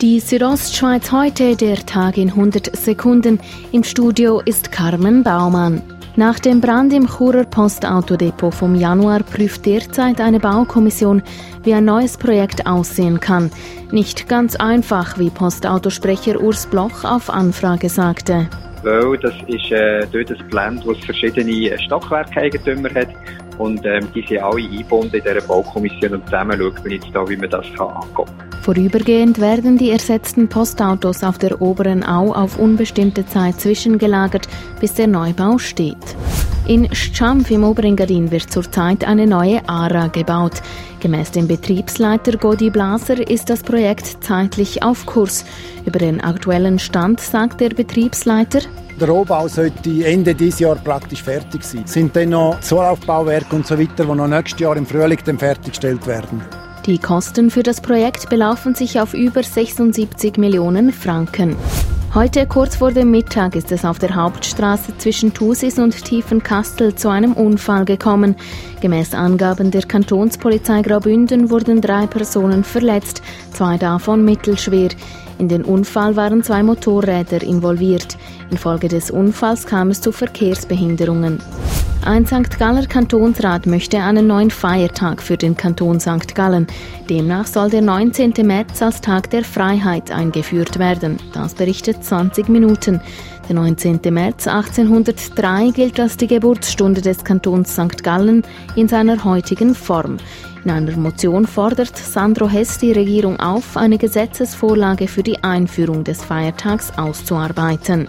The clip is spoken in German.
Die Südostschweiz heute, der Tag in 100 Sekunden. Im Studio ist Carmen Baumann. Nach dem Brand im Churer Postautodepot vom Januar prüft derzeit eine Baukommission, wie ein neues Projekt aussehen kann. Nicht ganz einfach, wie Postautosprecher Urs Bloch auf Anfrage sagte. Weil das ist äh, dort ein Gelände, das verschiedene Stockwerkeigentümer hat und ähm, die sind alle eingebunden in dieser Baukommission und zusammen schaut man jetzt da, wie man das kann angehen kann. Vorübergehend werden die ersetzten Postautos auf der oberen Au auf unbestimmte Zeit zwischengelagert, bis der Neubau steht. In Schampf im Oberengadin wird zurzeit eine neue ARA gebaut. Gemäß dem Betriebsleiter Godi Blaser ist das Projekt zeitlich auf Kurs. Über den aktuellen Stand sagt der Betriebsleiter, der Rohbau sollte Ende dieses Jahr praktisch fertig sein. Es sind dann noch Zulaufbauwerke und so weiter, die noch nächstes Jahr im Frühling dann fertiggestellt werden. Die Kosten für das Projekt belaufen sich auf über 76 Millionen Franken. Heute kurz vor dem Mittag ist es auf der Hauptstraße zwischen Thusis und Tiefenkastel zu einem Unfall gekommen. Gemäß Angaben der Kantonspolizei Graubünden wurden drei Personen verletzt, zwei davon mittelschwer. In den Unfall waren zwei Motorräder involviert. Infolge des Unfalls kam es zu Verkehrsbehinderungen. Ein St. Galler Kantonsrat möchte einen neuen Feiertag für den Kanton St. Gallen. Demnach soll der 19. März als Tag der Freiheit eingeführt werden. Das berichtet 20 Minuten. Der 19. März 1803 gilt als die Geburtsstunde des Kantons St. Gallen in seiner heutigen Form. In einer Motion fordert Sandro Hess die Regierung auf, eine Gesetzesvorlage für die Einführung des Feiertags auszuarbeiten.